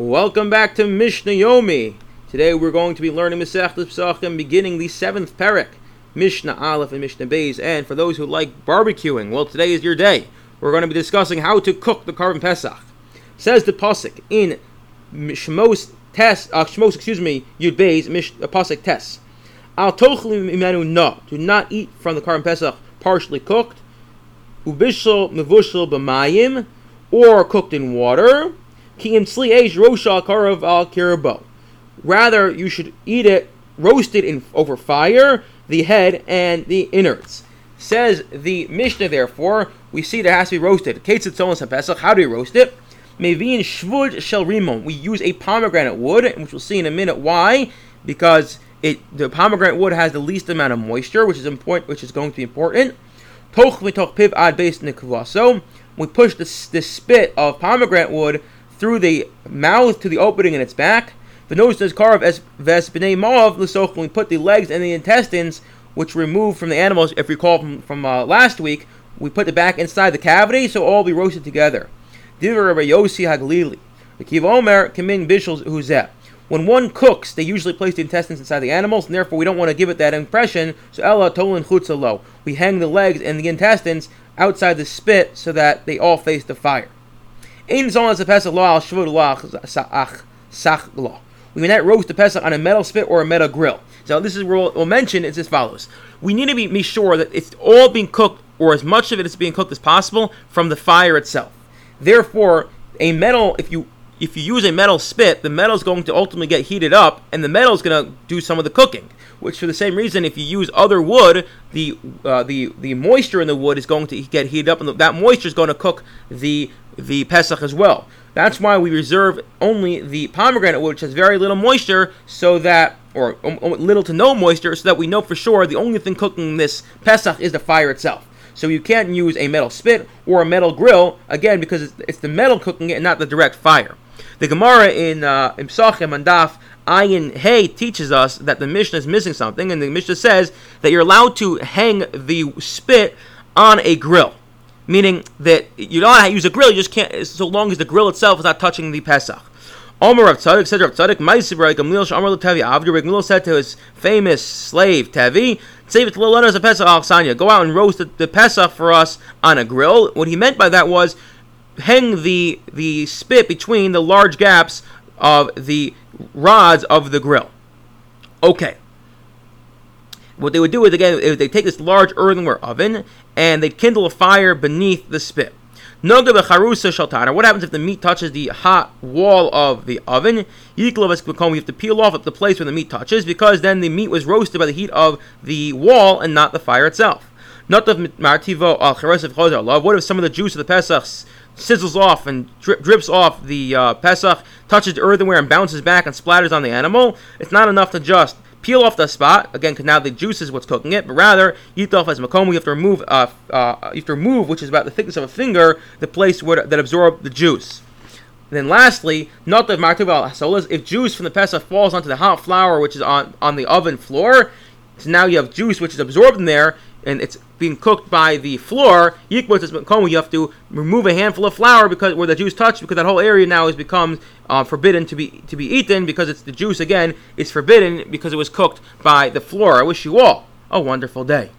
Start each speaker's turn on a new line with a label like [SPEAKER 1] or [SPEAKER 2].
[SPEAKER 1] Welcome back to Mishnah Yomi. Today we're going to be learning Masechet Pesachim, beginning the seventh perek, Mishnah Aleph and Mishnah Beis. And for those who like barbecuing, well, today is your day. We're going to be discussing how to cook the Korban Pesach. Says the pasuk in Shmos Tes, uh, Shmos, excuse me, Yud Beis, Mish, uh, pasuk Tes. Al tochli imenu no. Do not eat from the Korban Pesach partially cooked. Ubishal mevushal b'mayim, or cooked in water Rather, you should eat it roasted in over fire, the head and the innards. Says the Mishnah, therefore, we see that it has to be roasted. How do you roast it? We use a pomegranate wood, which we'll see in a minute why. Because it the pomegranate wood has the least amount of moisture, which is important, which is going to be important. Toch base We push the, the spit of pomegranate wood through the mouth to the opening in its back. The nose does carve as ves b'nei l'soch. We put the legs and the intestines, which removed from the animals, if you recall from, from uh, last week, we put it back inside the cavity, so all be roasted together. Haglili. Kamin Bishul. When one cooks, they usually place the intestines inside the animals, and therefore we don't want to give it that impression. So Ella Tolin Chutzalo. We hang the legs and the intestines outside the spit so that they all face the fire. Zon as a pesach lo al shvud lo sach lo. We may not roast the pesach on a metal spit or a metal grill. So this is what we'll mention is as follows. We need to be, be sure that it's all being cooked, or as much of it is being cooked as possible, from the fire itself. Therefore, a metal, if you if you use a metal spit, the metal is going to ultimately get heated up, and the metal is going to do some of the cooking. Which, for the same reason, if you use other wood, the uh, the the moisture in the wood is going to get heated up, and that moisture is going to cook the the Pesach as well. That's why we reserve only the pomegranate wood, which has very little moisture, so that, or um, um, little to no moisture, so that we know for sure the only thing cooking this Pesach is the fire itself. So you can't use a metal spit or a metal grill, again, because it's, it's the metal cooking it and not the direct fire. The Gemara in uh, in and Daf Ayin Hey teaches us that the Mishnah is missing something, and the Mishnah says that you're allowed to hang the spit on a grill meaning that you don't use a grill, you just can't, so long as the grill itself is not touching the Pesach. Omer of Tzadok said Rav Tzadok Maisibra Gamliel Shamar Tevi Avdi Gamliel said to his famous slave Tevi, save it to the letters of Pesach Alexania. Go out and roast the, the, Pesach for us on a grill. What he meant by that was hang the the spit between the large gaps of the rods of the grill. Okay. What they would do is again, they take this large earthenware oven and they'd kindle a fire beneath the spit. Noga becharusa shaltana. What happens if the meat touches the hot wall of the oven? You have to peel off at the place where the meat touches because then the meat was roasted by the heat of the wall and not the fire itself. Not of martivo al What if some of the juice of the pesach sizzles off and dri- drips off the uh, pesach, touches the earthenware and bounces back and splatters on the animal? It's not enough to just peel off the spot again because now the juice is what's cooking it but rather off as makom. You have to remove uh, uh, you have to remove which is about the thickness of a finger the place where that absorb the juice. And then lastly not the martuval solas if juice from the pesach falls onto the hot flour which is on on the oven floor so now you have juice which is absorbed in there and it's being cooked by the floor, you have to remove a handful of flour because where the juice touched, because that whole area now has become uh, forbidden to be to be eaten because it's the juice again is forbidden because it was cooked by the floor. I wish you all a wonderful day.